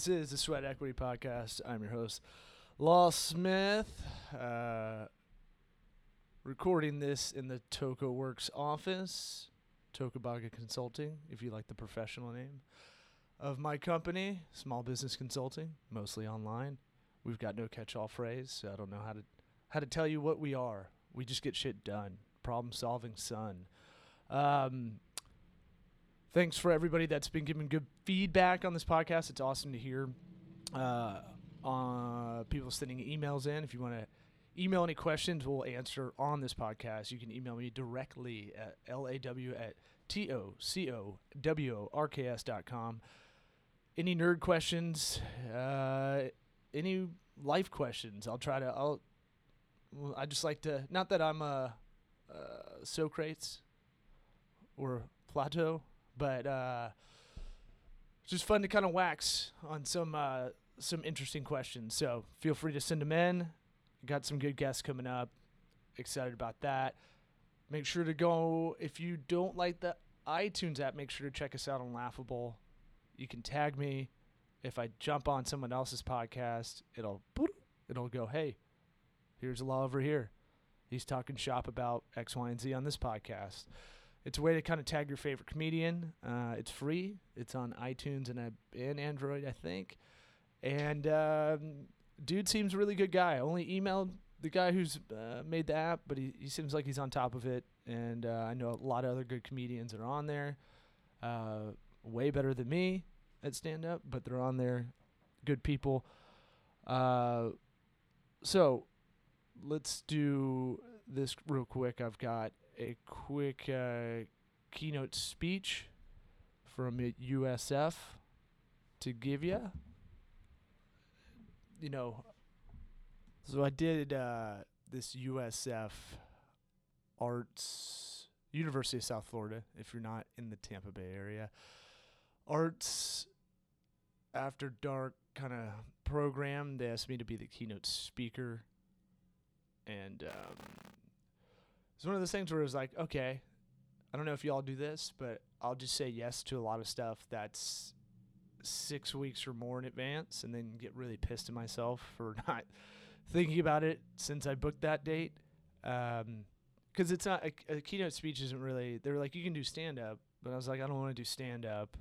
This is the Sweat Equity Podcast. I'm your host, Law Smith. Uh, recording this in the Toco Works office, Tocobaga Consulting, if you like the professional name of my company, Small Business Consulting, mostly online. We've got no catch-all phrase, so I don't know how to how to tell you what we are. We just get shit done. Problem-solving son. Um, thanks for everybody that's been giving good feedback on this podcast. It's awesome to hear uh, uh, people sending emails in. If you want to email any questions, we'll answer on this podcast. You can email me directly at law at t o c o w o r k s dot com. Any nerd questions, uh, any life questions, I'll try to. I'll. I just like to. Not that I'm a uh, Socrates or Plato, but uh, it's just fun to kind of wax on some uh, some interesting questions. So feel free to send them in. Got some good guests coming up. Excited about that. Make sure to go if you don't like the iTunes app. Make sure to check us out on Laughable. You can tag me. If I jump on someone else's podcast, it'll it'll go, hey, here's a law over here. He's talking shop about X, Y, and Z on this podcast. It's a way to kind of tag your favorite comedian. Uh, it's free. It's on iTunes and, uh, and Android, I think. And um, dude seems really good guy. Only emailed the guy who's uh, made the app, but he, he seems like he's on top of it. And uh, I know a lot of other good comedians are on there. Uh, way better than me at stand up, but they're on there. Good people. So let's do this real quick. I've got a quick uh, keynote speech from USF to give you. You know, so I did uh, this USF Arts University of South Florida. If you're not in the Tampa Bay area, Arts After Dark kind of program. They asked me to be the keynote speaker, and um, it's one of those things where it was like, okay, I don't know if y'all do this, but I'll just say yes to a lot of stuff that's six weeks or more in advance, and then get really pissed at myself for not thinking about it since I booked that date. Um, because it's not a, a keynote speech isn't really. They're like you can do stand up, but I was like I don't want to do stand up.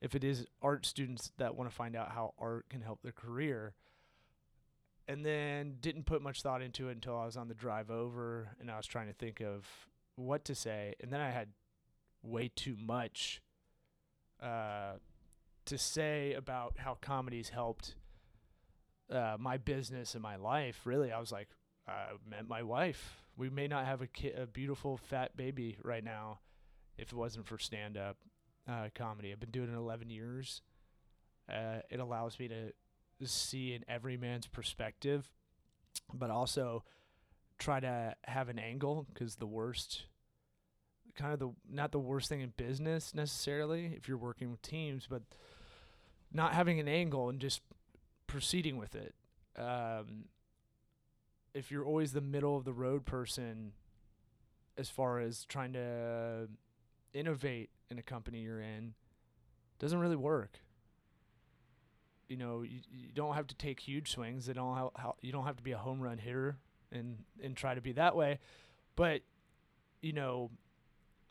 If it is art students that want to find out how art can help their career, and then didn't put much thought into it until I was on the drive over and I was trying to think of what to say, and then I had way too much uh, to say about how comedy's helped uh, my business and my life. Really, I was like, I met my wife. We may not have a, ki- a beautiful fat baby right now if it wasn't for stand up uh, comedy. I've been doing it 11 years. Uh, it allows me to see in every man's perspective, but also try to have an angle because the worst, kind of the not the worst thing in business necessarily if you're working with teams, but not having an angle and just proceeding with it. Um, if you're always the middle of the road person as far as trying to innovate in a company you're in doesn't really work you know you, you don't have to take huge swings they don't have, you don't have to be a home run hitter and and try to be that way but you know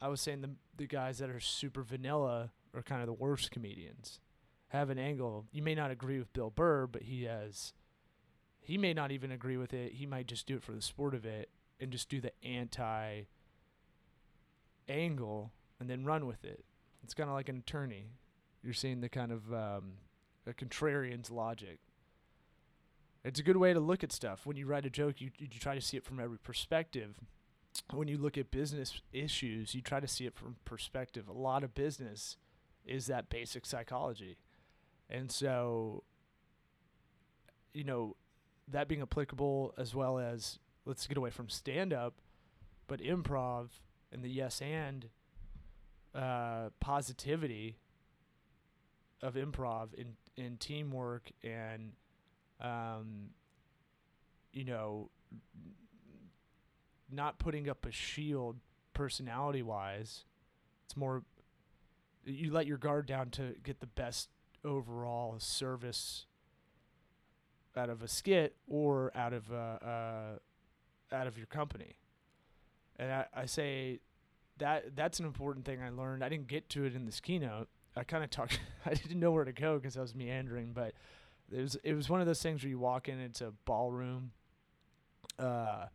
i was saying the the guys that are super vanilla are kind of the worst comedians have an angle you may not agree with bill burr but he has he may not even agree with it. He might just do it for the sport of it and just do the anti angle and then run with it. It's kind of like an attorney. You're seeing the kind of um, a contrarian's logic. It's a good way to look at stuff. When you write a joke, you, you try to see it from every perspective. When you look at business issues, you try to see it from perspective. A lot of business is that basic psychology. And so, you know, that being applicable as well as let's get away from stand up, but improv and the yes and uh, positivity of improv in in teamwork and um, you know not putting up a shield personality wise. It's more you let your guard down to get the best overall service out of a skit or out of uh, uh, out of your company. And I, I say that that's an important thing I learned. I didn't get to it in this keynote. I kind of talked. I didn't know where to go because I was meandering, but it was it was one of those things where you walk in, a ballroom. Uh,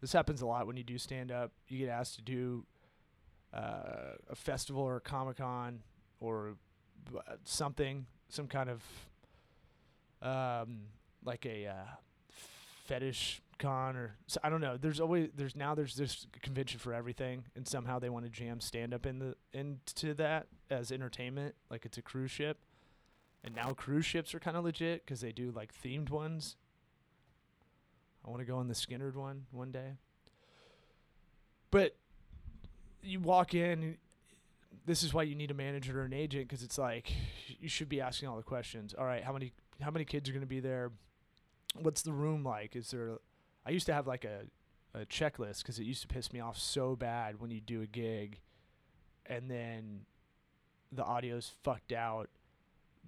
this happens a lot when you do stand up. You get asked to do uh, a festival or a comic con or something, some kind of um, like a uh, fetish con or so, I don't know. There's always there's now there's this convention for everything, and somehow they want to jam stand up in the into that as entertainment, like it's a cruise ship. And now cruise ships are kind of legit because they do like themed ones. I want to go on the Skynyrd one one day. But you walk in, this is why you need a manager or an agent because it's like you should be asking all the questions. All right, how many how many kids are going to be there? What's the room like? Is there I used to have like a a checklist because it used to piss me off so bad when you do a gig and then the audio's fucked out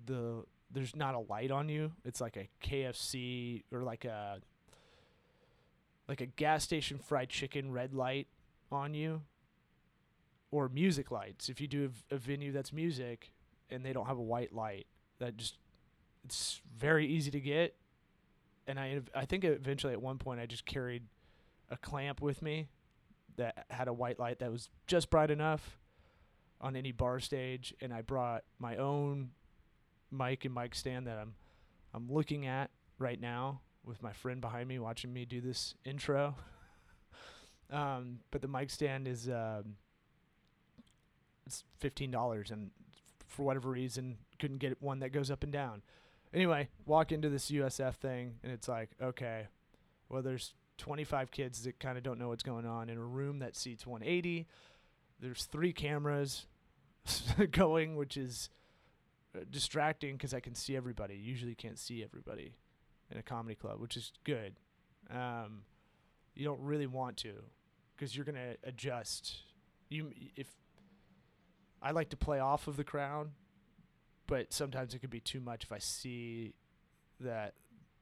the there's not a light on you. It's like a KFC or like a like a gas station fried chicken red light on you or music lights. If you do a venue that's music and they don't have a white light, that just it's very easy to get. And I I think eventually at one point I just carried a clamp with me that had a white light that was just bright enough on any bar stage and I brought my own mic and mic stand that I'm I'm looking at right now with my friend behind me watching me do this intro. um, but the mic stand is um, it's fifteen dollars, and for whatever reason couldn't get one that goes up and down. Anyway, walk into this USF thing, and it's like, okay, well, there's 25 kids that kind of don't know what's going on in a room that seats 180. There's three cameras going, which is uh, distracting because I can see everybody. Usually can't see everybody in a comedy club, which is good. Um, you don't really want to because you're gonna adjust. You if I like to play off of the crowd, but sometimes it could be too much if I see that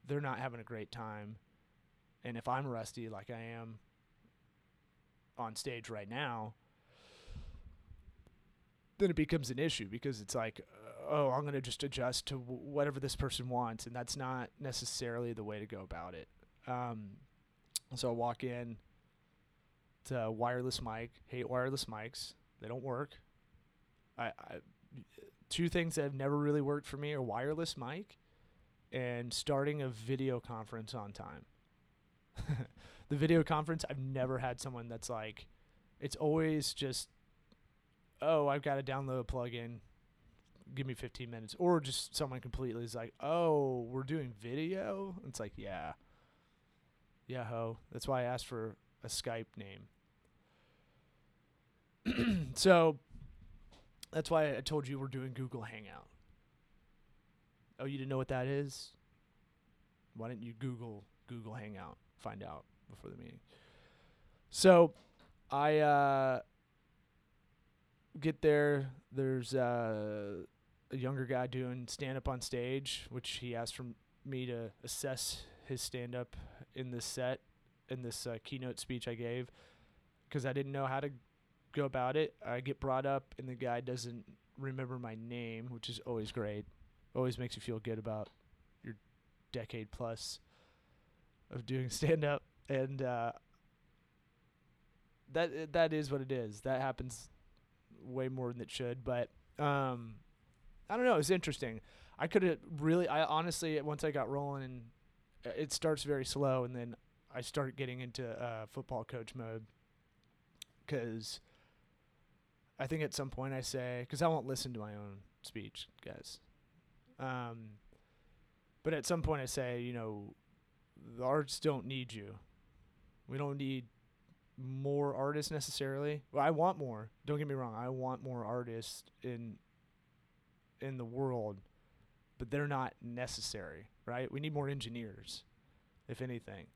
they're not having a great time, and if I'm rusty like I am on stage right now, then it becomes an issue because it's like, uh, oh, I'm gonna just adjust to w- whatever this person wants, and that's not necessarily the way to go about it. Um, so I walk in to wireless mic. Hate wireless mics; they don't work. I, I two things that have never really worked for me are wireless mic and starting a video conference on time. the video conference, I've never had someone that's like, it's always just, oh, I've got to download a plugin. Give me 15 minutes. Or just someone completely is like, oh, we're doing video? It's like, yeah. Yeah, ho. That's why I asked for a Skype name. so that's why I told you we're doing Google Hangout. Oh, you didn't know what that is? Why didn't you Google Google Hangout? Find out before the meeting. So, I uh, get there. There's uh, a younger guy doing stand up on stage, which he asked for me to assess his stand up in this set, in this uh, keynote speech I gave, because I didn't know how to go about it. I get brought up, and the guy doesn't remember my name, which is always great. Always makes you feel good about your decade plus of doing stand up, and uh, that that is what it is. That happens way more than it should, but um, I don't know. It's interesting. I could have really. I honestly, once I got rolling, and uh, it starts very slow, and then I start getting into uh, football coach mode because I think at some point I say because I won't listen to my own speech, guys. Um, but at some point I say, you know, the arts don't need you. We don't need more artists necessarily. Well, I want more. Don't get me wrong. I want more artists in in the world, but they're not necessary, right? We need more engineers, if anything.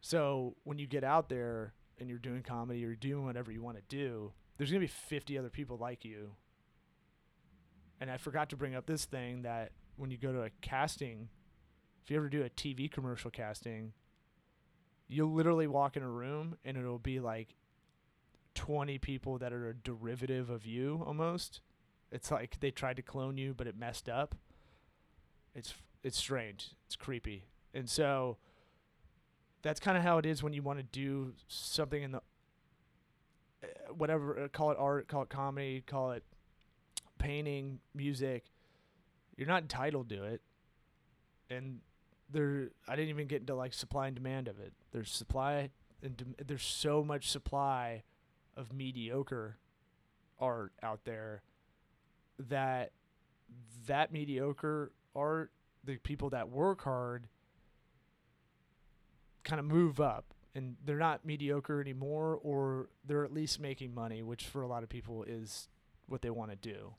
So when you get out there and you're doing comedy or doing whatever you want to do, there's gonna be 50 other people like you and I forgot to bring up this thing that when you go to a casting, if you ever do a TV commercial casting, you'll literally walk in a room and it'll be like 20 people that are a derivative of you almost. It's like they tried to clone you, but it messed up. It's it's strange. It's creepy, and so that's kind of how it is when you want to do something in the whatever uh, call it art, call it comedy, call it painting, music. You're not entitled to it, and there. I didn't even get into like supply and demand of it. There's supply and dem- there's so much supply of mediocre art out there that that mediocre art, the people that work hard kind of move up and they're not mediocre anymore or they're at least making money, which for a lot of people is what they want to do.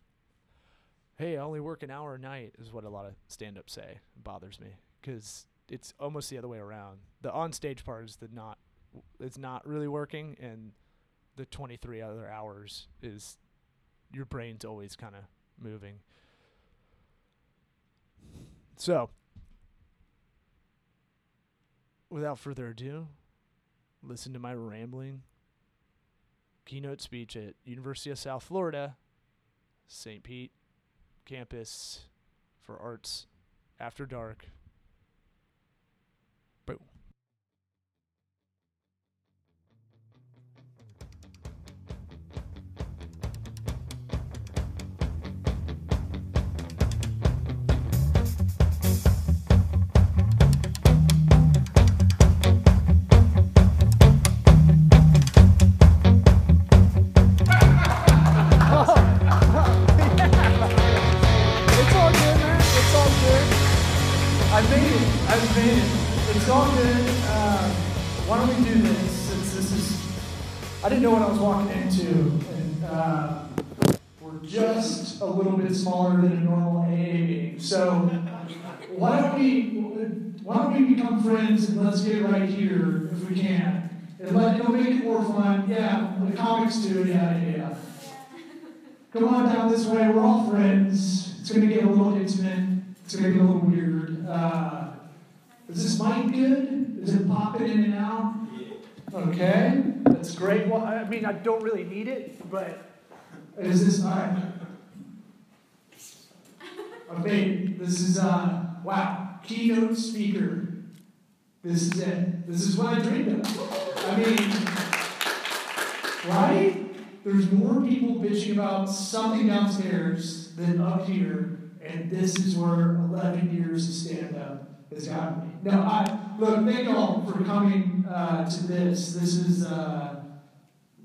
Hey, I only work an hour a night is what a lot of stand-ups say. It bothers me cuz it's almost the other way around. The on-stage part is the not it's not really working and the 23 other hours is your brain's always kind of moving. So, without further ado, listen to my rambling keynote speech at University of South Florida, St. Pete campus for arts after dark. Didn't know what I was walking into, and uh, we're just a little bit smaller than a normal AA meeting. So why don't we, why don't we become friends and let's get right here if we can, and let it'll make it more fun. Yeah, the comics do, Yeah, yeah. yeah. Come on down this way. We're all friends. It's going to get a little intimate. It's going to get a little weird. Uh, is this mic good? Is it popping in and out? Okay, that's great. Well, I mean, I don't really need it, but is this all right? Okay, this is uh, wow, keynote speaker. This is it. This is what I dreamed of. I mean, right? There's more people bitching about something downstairs than up here, and this is where 11 years of stand up has gotten me. No, I look. Thank y'all for coming uh, to this. This is. Uh,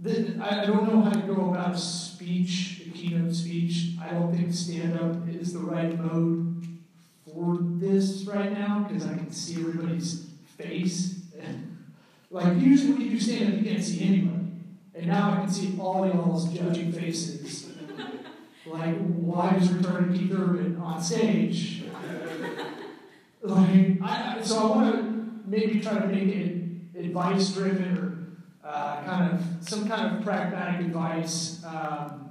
this, I, don't know how to go about a speech, a keynote speech. I don't think stand up is the right mode for this right now because I can see everybody's face. like usually when you do stand up, you can't see anybody. And now I can see all y'all's judging faces. like, why is returning Keith Urban on stage? like, I- so I want to maybe try to make it advice driven or uh, kind of some kind of pragmatic advice. Um,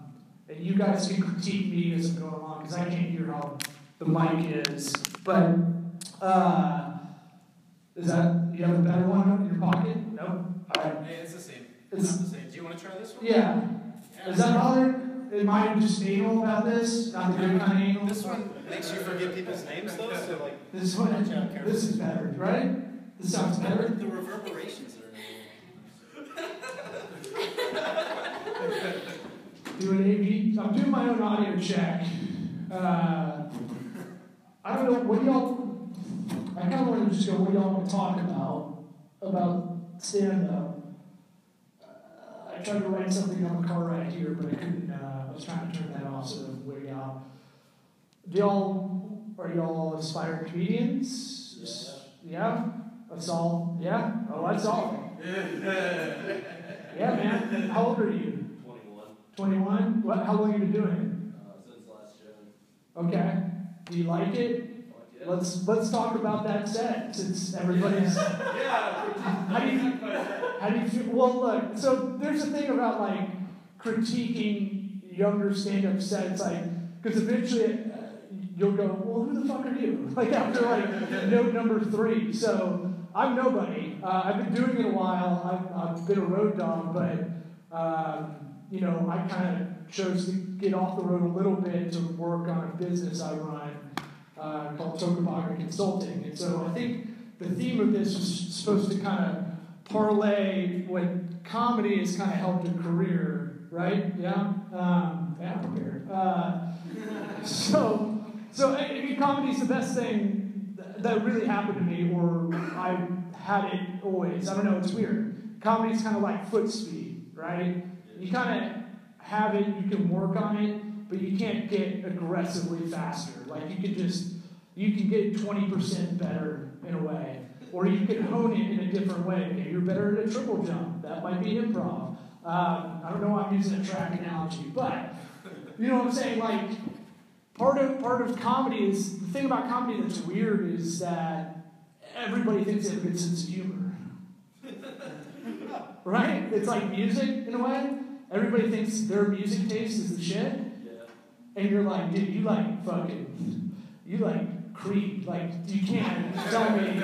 and you guys can critique me as I'm going along because I can't hear how the mic is. But uh, is that you have a better one in your pocket? No. All right. Hey, it's the same. It's- the same. Do you want to try this one? Yeah. Is that bother? Am I just anal about this? Not the good kind of anal? This one makes you forget people's names though, so like This one. Watch out, Karen. This is better, right? This sounds better. the reverberations that are in there. Doing AV. I'm doing my own audio check. Uh, I don't know. What do y'all? I kind of want to just go. What do y'all want to talk about? About stand up. Uh, I tried to write something on the car right here, but I couldn't. Uh, I was trying to turn that off so way out. Do y'all? Are y'all aspiring comedians? Yeah. That's all. Yeah. Oh, that's all. Yeah, man. How old are you? 21 21? What, how long have you been doing uh, since last June. Okay. Do you like it? Yeah. Let's let's talk about that set since everybody's yeah. how do you how do you feel well look, so there's a thing about like critiquing younger stand-up sets like Because eventually uh, you'll go, well, who the fuck are you? Like after like note number three. So I'm nobody. Uh, I've been doing it a while. I've, I've been a road dog, but um, you know, I kind of chose to get off the road a little bit to work on a business I run uh, called Tocobaga Consulting. And so I think the theme of this is supposed to kind of parlay what comedy has kind of helped a career, right? Yeah? Um, yeah, I'm prepared. Uh, so, so I mean, comedy is the best thing that really happened to me, or I had it always. I don't know, it's weird. Comedy is kind of like foot speed, right? You kind of have it, you can work on it, but you can't get aggressively faster. Like you can just, you can get 20% better in a way. Or you can hone it in a different way. Maybe you're better at a triple jump. That might be improv. Um, I don't know why I'm using a track analogy, but you know what I'm saying? Like, part of part of comedy is the thing about comedy that's weird is that everybody thinks they have a good sense of humor. right? It's like music in a way. Everybody thinks their music taste is the shit. Yeah. And you're like, dude, you like fucking, you like Creed. Like, you can't tell me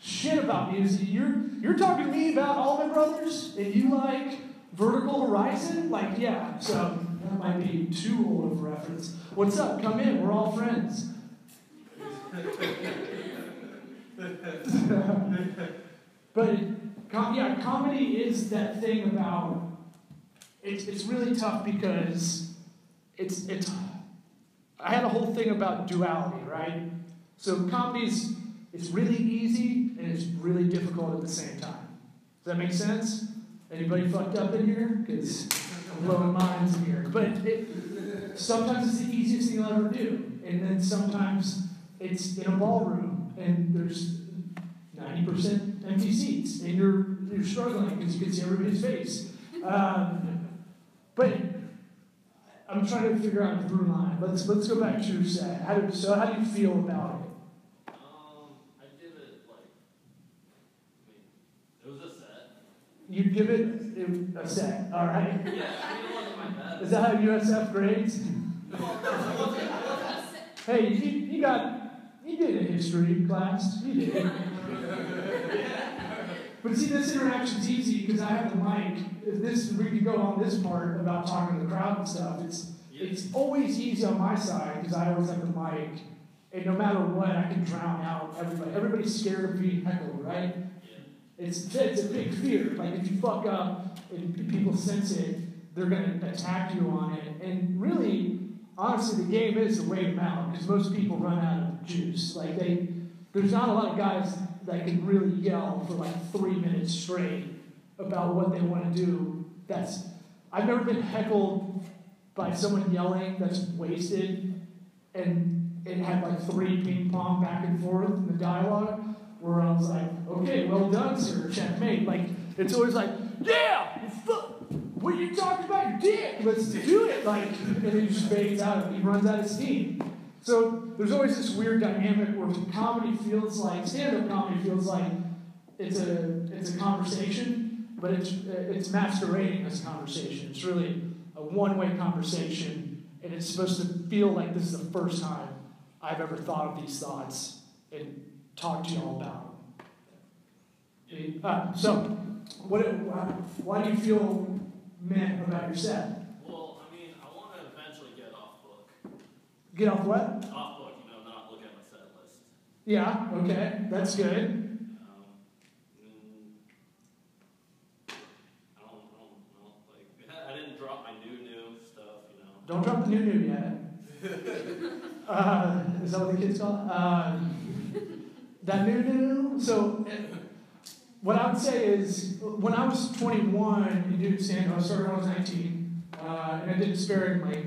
shit about music. You're you're talking to me about Allman Brothers, and you like Vertical Horizon? Like, yeah. So that might be too old of reference. What's up? Come in. We're all friends. but com- yeah, comedy is that thing about. It's it's really tough because it's it's. I had a whole thing about duality, right? So comedy's it's really easy and it's really difficult at the same time. Does that make sense? Anybody fucked up in here? Because I'm blowing minds here. But it, sometimes it's the easiest thing you'll ever do. And then sometimes it's in a ballroom and there's 90% empty seats and you're, you're struggling because you can see everybody's face. Um, but I'm trying to figure out the through line. Let's, let's go back to your set. How do, so, how do you feel about it? Um, I give it like, it was a set. You give it a set, all right? Yeah, I mean, it wasn't my best. Is that how USF grades? Well, it wasn't, it wasn't, Hey, you, you got, you did a history class. You did. But see, this interaction's easy because I have the mic. If This we can go on this part about talking to the crowd and stuff. It's it's always easy on my side because I always have the mic, and no matter what, I can drown out everybody. Everybody's scared of being heckled, right? It's it's a big fear. Like if you fuck up and people sense it, they're gonna attack you on it. And really, honestly, the game is a wait them out because most people run out of juice. Like they, there's not a lot of guys that can really yell for like three minutes straight about what they want to do. That's I've never been heckled by someone yelling that's wasted and it had like three ping pong back and forth in the dialogue where I was like, okay, well done, sir, checkmate. Like, it's always like, yeah, what are you talking about, dick? Let's do it. Like, and he just fades out, he runs out of steam. So there's always this weird dynamic where comedy feels like, stand-up comedy feels like it's a, it's a conversation, but it's, it's masquerading as a conversation. It's really a one-way conversation, and it's supposed to feel like this is the first time I've ever thought of these thoughts and talked to y'all about them. Uh, so, what, why, why do you feel meh about your set? Well, I mean, I want to eventually get off book. Get off what? Off book, you know, not look at my set list. Yeah, okay, that's good. I don't, I don't know. Like, I didn't drop my new, new stuff, you know. Don't drop the new new yet. Uh, is that what the kids call it? Um, that new new. So, uh, what I would say is, when I was 21 in Duke San I started when I was 19, uh, and I did it sparingly.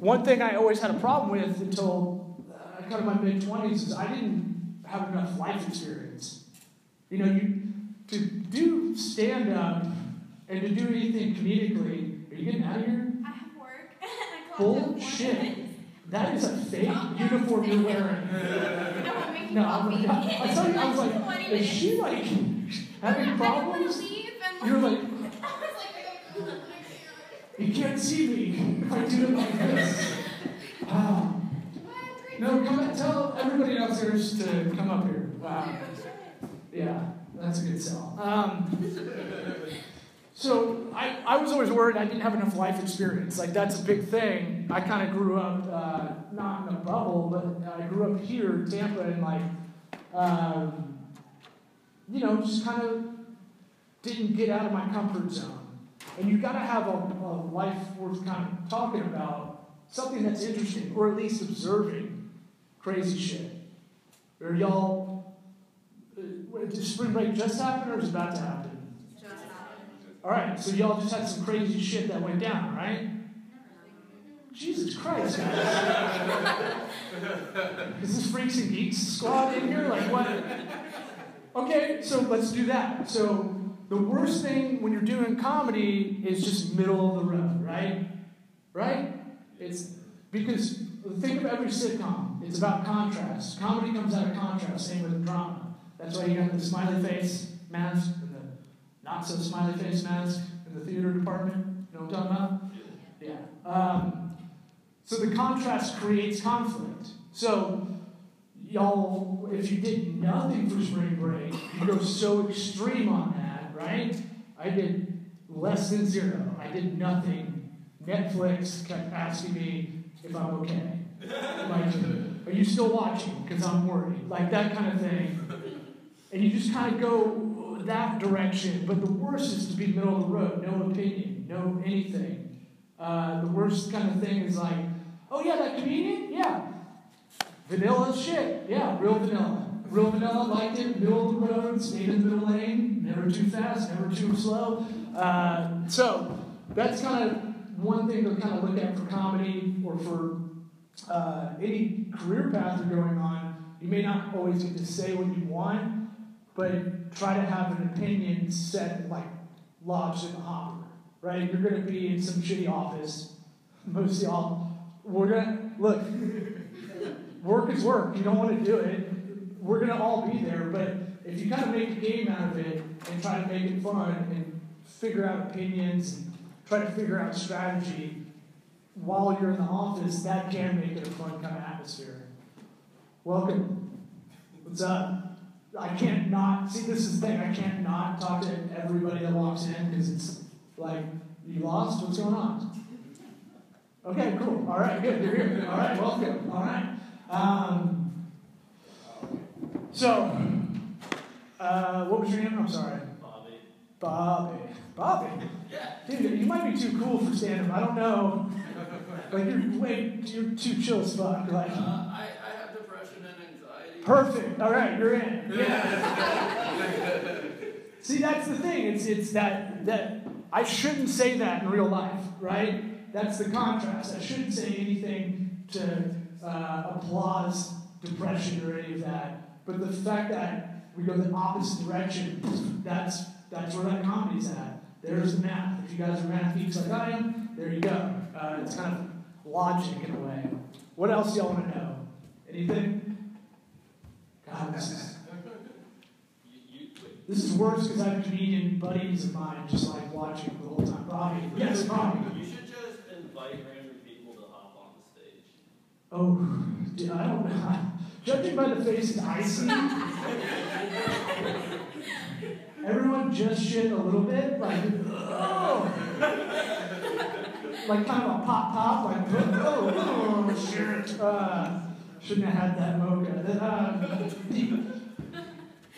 One thing I always had a problem with until uh, kind of my mid 20s is I didn't have enough life experience. You know, you to do stand up and to do anything comedically. Are you getting out of here? I have work. I Bullshit. That is a fake uniform you're wearing. No, I'm making No, coffee. I'm, I tell you, I was like, is she like having problems? You're like, I was like, I don't know, I can't. you can't see me if I do it like this. Wow. No, come tell everybody downstairs to come up here. Wow. Yeah, that's a good sell. Um, so I, I was always worried I didn't have enough life experience. Like that's a big thing. I kind of grew up uh, not in a bubble, but I grew up here in Tampa, and like, um, you know, just kind of didn't get out of my comfort zone. And you got to have a, a life worth kind of talking about, something that's interesting, or at least observing crazy shit. Are y'all? Uh, did spring break just happen, or is about to happen? All right, so y'all just had some crazy shit that went down, right? Jesus Christ, guys. Is this Freaks and Geeks squad in here? Like, what? Okay, so let's do that. So, the worst thing when you're doing comedy is just middle of the road, right? Right? It's because think of every sitcom. It's about contrast. Comedy comes out of contrast, same with drama. That's why you got the smiley face mask not so smiley face mask in the theater department. You know what I'm talking about? Yeah. Um, so the contrast creates conflict. So y'all, if you did nothing for spring break, you go so extreme on that, right? I did less than zero. I did nothing. Netflix kept asking me if I'm okay. Like, are you still watching? Because I'm worried. Like that kind of thing. And you just kind of go that direction. But the worst is to be middle of the road, no opinion, no anything. Uh, the worst kind of thing is like, oh yeah, that comedian? Yeah. Vanilla shit. Yeah, real vanilla. Real vanilla, liked it, middle of the road, stayed in the middle lane, never too fast, never too slow. Uh, so that's kind of one thing to kind of look at for comedy or for uh, any career path you're going on. You may not always get to say what you want, but try to have an opinion set, like lodged in the hopper, right? You're going to be in some shitty office. Most of y'all, we're going to, look, work is work. You don't want to do it. We're going to all be there, but if you kind of make a game out of it and try to make it fun and figure out opinions and try to figure out strategy while you're in the office, that can make it a fun kind of atmosphere. Welcome. What's up? I can't not see this is the thing. I can't not talk to everybody that walks in because it's like you lost. What's going on? Okay, cool. All right, good. You're here. All right, welcome. All right. Um, so, uh, what was your name? I'm sorry. Bobby. Bobby. Bobby. Yeah. Dude, you might be too cool for stand up. I don't know. Like you're way you're too chill as fuck. Like Uh, I, I have depression and anxiety. Perfect. All right, you're in. Yeah. See, that's the thing. It's it's that that I shouldn't say that in real life, right? That's the contrast. I shouldn't say anything to uh, applause depression or any of that. But the fact that we go the opposite direction, that's that's where that comedy's at. There's the math. If you guys are math geeks like I am, there you go. Uh, it's kind of logic in a way. What else y'all want to know? Anything? God, this is, You, you, wait, this is worse because I have comedian buddies of mine just like watching the whole time. Bobby, yes, Bobby. you should just invite random people to hop on the stage. Oh, dude, I don't know. Judging by the faces I see, everyone just shit a little bit, like, oh, like kind of a pop pop, like, oh, oh shit. Uh, shouldn't have had that mocha.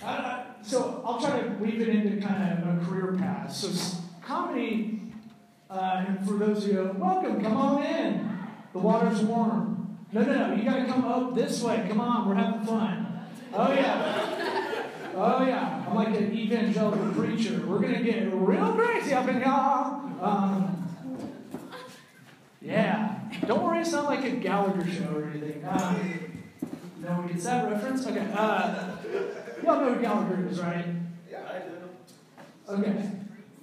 Uh, so I'll try to weave it into kind of a career path. So comedy, uh, and for those of you, welcome, come on in. The water's warm. No, no, no, you gotta come up this way. Come on, we're having fun. Oh yeah. Oh yeah. I'm like an evangelical preacher. We're gonna get real crazy up in here. Um, yeah. Don't worry, it's not like a Gallagher show or anything. Um, no one gets that reference? Okay. Uh, y'all know who Gallagher is, right? Yeah, I do. Okay.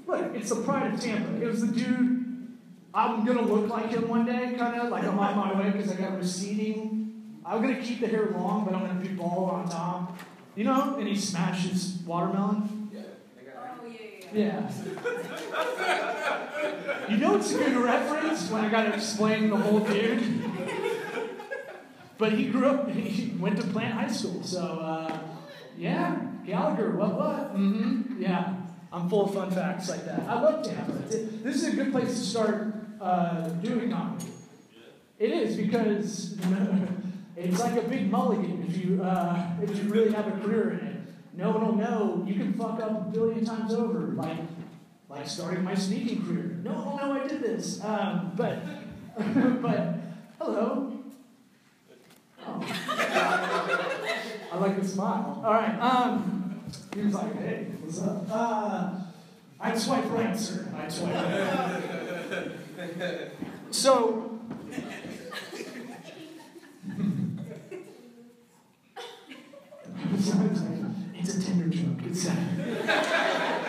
Look, it's the pride of Tampa. It was the dude. I'm gonna look like him one day, kind of like I'm on my way because I got receding. I'm gonna keep the hair long, but I'm gonna be bald on top. You know? And he smashes watermelon. Yeah. Oh, yeah, yeah. Yeah. You know it's a good reference when I gotta explain the whole dude. but he grew up. He went to Plant High School. So uh, yeah, Gallagher. What what? Mm-hmm. Yeah, I'm full of fun facts like that. I love Tampa. It's- This is a good place to start uh, doing comedy. It is because it's like a big mulligan if you uh, if you really have a career in it. No one will know. You can fuck up a billion times over, like like starting my sneaking career. No no, I did this. Um, but but hello. Oh. I like the smile. All right. Um, he was like, "Hey, what's up?" Uh, I'd swipe right, sir. I'd swipe right. So it's a Tinder joke. It's sad.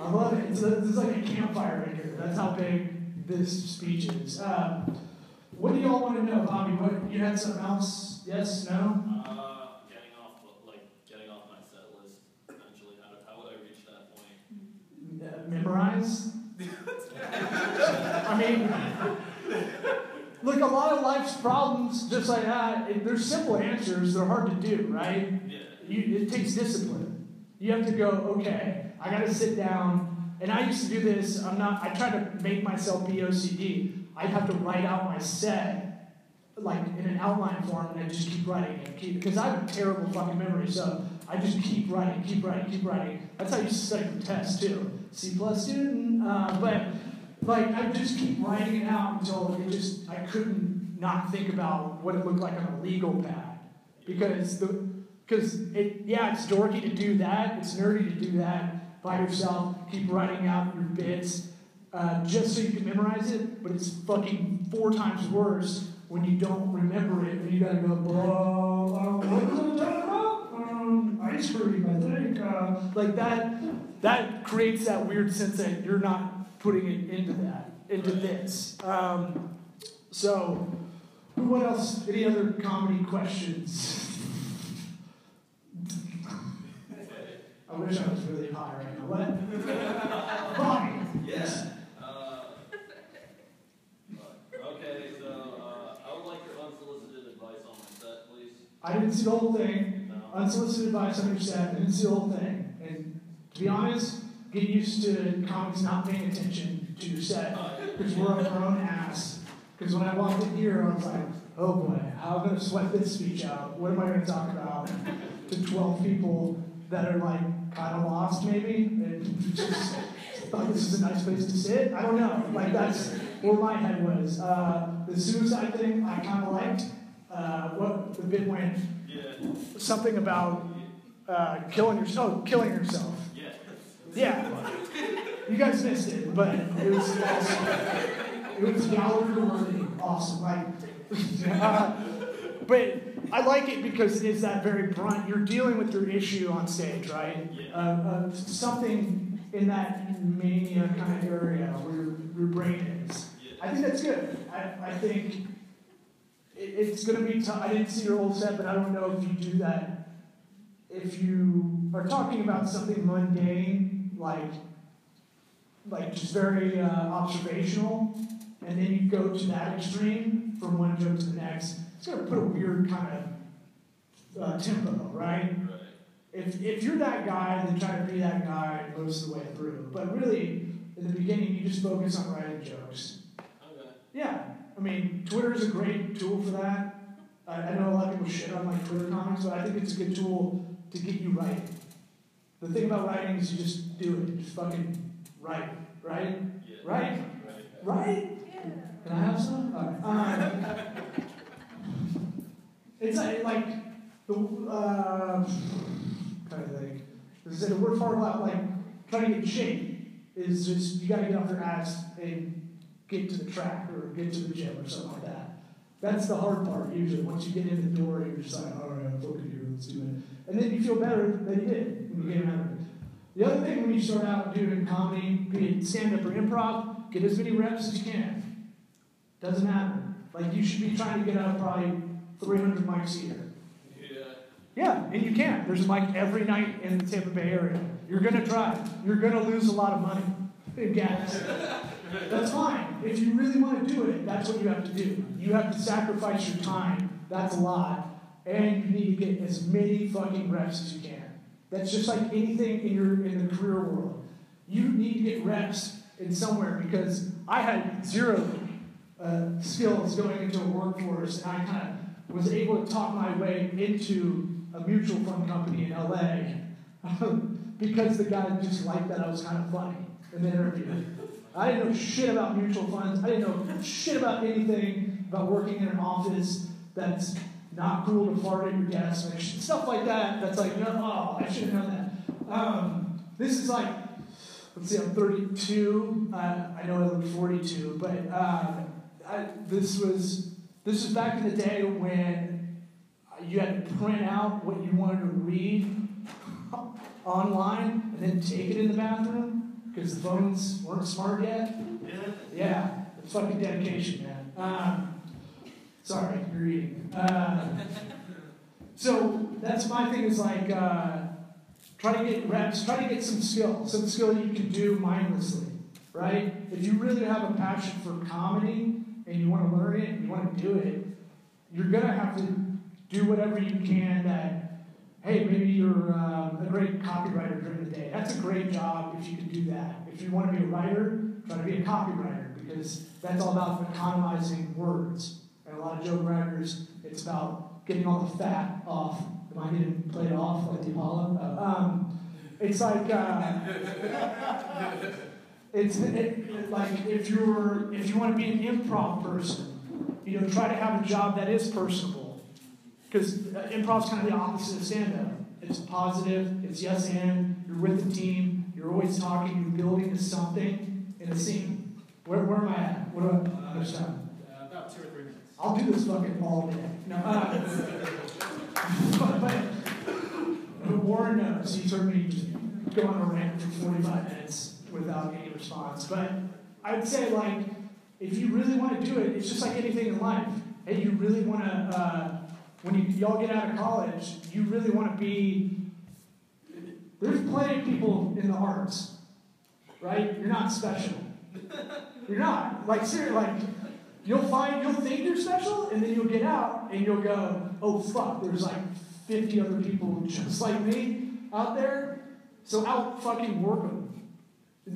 I love it. It's, a, it's like a campfire right here. That's how big this speech is. Um, what do y'all want to know, Bobby? What you had something else? Yes? No? Uh, getting off, like, getting off my set list eventually. How, how would I reach that point? Uh, memorize? I mean, look, a lot of life's problems, just like that, it, there's simple answers. They're hard to do, right? Yeah. You, it takes discipline. You have to go, okay, I got to sit down. And I used to do this. I'm not. I try to make myself be OCD. I have to write out my set, like in an outline form, and I just keep writing and keep because I have a terrible fucking memory. So I just keep writing, keep writing, keep writing. That's how to study for tests too. C plus student, uh, but like I just keep writing it out until it just I couldn't not think about what it looked like on a legal pad because the because it yeah it's dorky to do that it's nerdy to do that by yourself keep writing out your bits uh, just so you can memorize it but it's fucking four times worse when you don't remember it and you gotta go "Well, um, what was I talking about? Um, ice cream I think uh, like that that creates that weird sense that you're not putting it into that into this um, so what else any other comedy questions I wish I was really high right now. What? Bobby. Yes. Uh, okay, so uh, I would like your unsolicited advice on my set, please. I didn't see the whole thing. No. Unsolicited advice on your set. I didn't see the whole thing. And to be honest, get used to comics not paying attention to your set because we're on our own ass. Because when I walked in here, I was like, oh boy, how am I going to sweat this speech out? What am I going to talk about to 12 people that are like kind of lost maybe and just thought this is a nice place to sit? I don't know. Like that's where my head was. Uh, the suicide thing I kind of liked. Uh, what the bit went Yeah. something about uh, killing yourself. Oh, killing yourself. Yeah. Yeah. You guys missed it, but it was it was, it was Gallagher worthy. Awesome. Like, uh, but I like it because it is that very brunt. You're dealing with your issue on stage, right? Yeah. Uh, uh, something in that mania kind of area where your, your brain is. I think that's good. I, I think it, it's going to be tough. I didn't see your whole set, but I don't know if you do that. If you are talking about something mundane, like like just very uh, observational, and then you go to that extreme from one joke to the next, it's going to put a weird kind of uh, tempo, right? Right. If, if you're that guy, then try to be that guy most of the way through. But really, in the beginning, you just focus on writing jokes. Okay. Yeah, I mean, Twitter is a great tool for that. I, I know a lot of people shit on like Twitter comics, but I think it's a good tool to get you writing. The thing about writing is you just do it. You just fucking write, right? Yeah. Right? Right. Right? Can I have some? All right. Um, it's like, the uh, kind of thing. Is that the word for about like trying to get shape is just you got to get off your ass and get to the track or get to the gym or something like that. That's the hard part usually. Once you get in the door, you're just like, all right, I'm fucking here, let's do it. And then you feel better than you did when you came out of it. The other thing when you start out doing comedy, be it stand up or improv, get as many reps as you can. Doesn't matter. Like you should be trying to get out of probably 300 mics a year. Yeah. Yeah, and you can. There's a mic every night in the Tampa Bay area. You're gonna try. You're gonna lose a lot of money in gas. That's fine. If you really want to do it, that's what you have to do. You have to sacrifice your time That's a lot. And you need to get as many fucking reps as you can. That's just like anything in your in the career world. You need to get reps in somewhere because I had zero uh, skills going into a workforce, and I kind of was able to talk my way into a mutual fund company in LA because the guy just liked that I was kind of funny in the interview. I didn't know shit about mutual funds. I didn't know shit about anything about working in an office that's not cool to fart at your desk, and stuff like that. That's like, no, oh, I should have that. Um, this is like, let's see, I'm 32. Uh, I know I look 42, but um, I, this was this is back in the day when you had to print out what you wanted to read online and then take it in the bathroom because the phones weren't smart yet. Yeah. Fucking dedication, man. Um, sorry, you're reading. Uh, so that's my thing is like uh, try to get reps, try to get some skill, some skill you can do mindlessly, right? If you really have a passion for comedy and you want to learn it and you want to do it, you're gonna have to do whatever you can that hey, maybe you're uh, a great copywriter during the day. That's a great job if you can do that. If you want to be a writer, try to be a copywriter because that's all about economizing words. And a lot of joke writers, it's about getting all the fat off. Am I getting played off like the Apollo? Um, it's like uh, it's it, it, like if you're if you want to be an improv person, you know, try to have a job that is personable because improv is kind of the opposite of stand up. It's positive, it's yes and, you're with the team, you're always talking, you're building to something in a scene. Where, where am I at? What do I understand? Uh, about two or three minutes. I'll do this fucking all day. No, uh, but, but Warren knows. He's heard me go on a rant for 45 minutes without any response. But I'd say, like, if you really want to do it, it's just like anything in life. Hey, you really want to uh, when you, y'all get out of college, you really want to be. There's plenty of people in the arts, right? You're not special. You're not. Like, seriously, like, you'll find, you'll think you're special, and then you'll get out and you'll go, oh, fuck, there's like 50 other people just like me out there, so out fucking work them.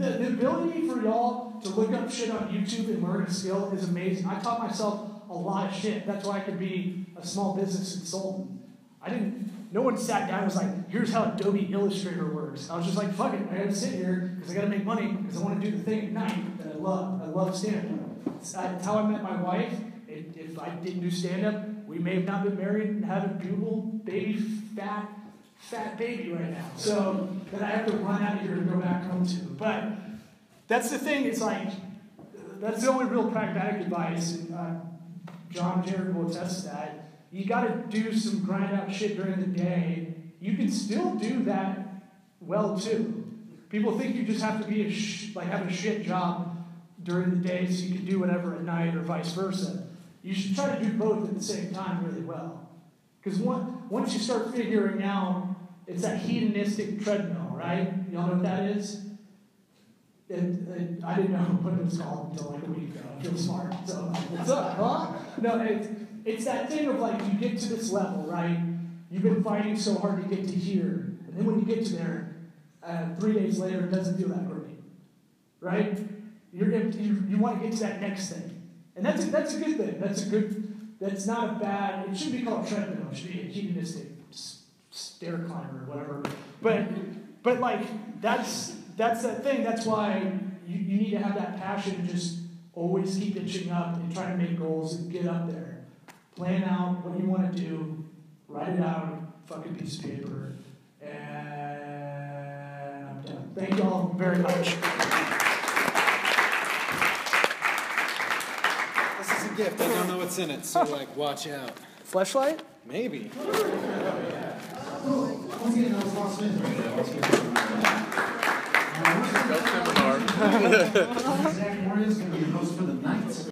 The, the ability for y'all to look up shit on YouTube and learn a skill is amazing. I taught myself a lot of shit. That's why I could be a small business consultant. I didn't, no one sat down and was like, here's how Adobe Illustrator works. I was just like, fuck it, I gotta sit here because I gotta make money because I wanna do the thing at night that I love. I love stand up. Uh, it's, how I met my wife. If, I didn't do stand up, we may have not been married and have a beautiful baby, fat, fat baby right now. So that I have to run out of here and go back home to. But that's the thing, it's like, that's the only real pragmatic advice. And, uh, John Jared will attest that. You got to do some grind out shit during the day. You can still do that well too. People think you just have to be a sh- like have a shit job during the day so you can do whatever at night or vice versa. You should try to do both at the same time really well. Because once you start figuring out, it's that hedonistic treadmill, right? Y'all know what that is? It, it, I didn't know what it was called until like a week ago. I feel smart. So, what's up, huh? No, it's, it's that thing of like, you get to this level, right? You've been fighting so hard to get to here. And then when you get to there, uh, three days later, it doesn't feel that great. Right? You're, you, you want to get to that next thing. And that's a, that's a good thing. That's a good, that's not a bad, it shouldn't be called treadmill. It should be a hedonistic stair climber or whatever. But, but like, that's, that's that thing. That's why you, you need to have that passion and just always keep itching up and try to make goals and get up there. Plan out what you want to do, write it out on a fucking piece of paper, and I'm done. Thank you all very much. This is a gift. I don't know what's in it, so like, watch out. Fleshlight? Maybe. Once again, that was Ross Smith. seminar. Zach Morris going to be the host for the night.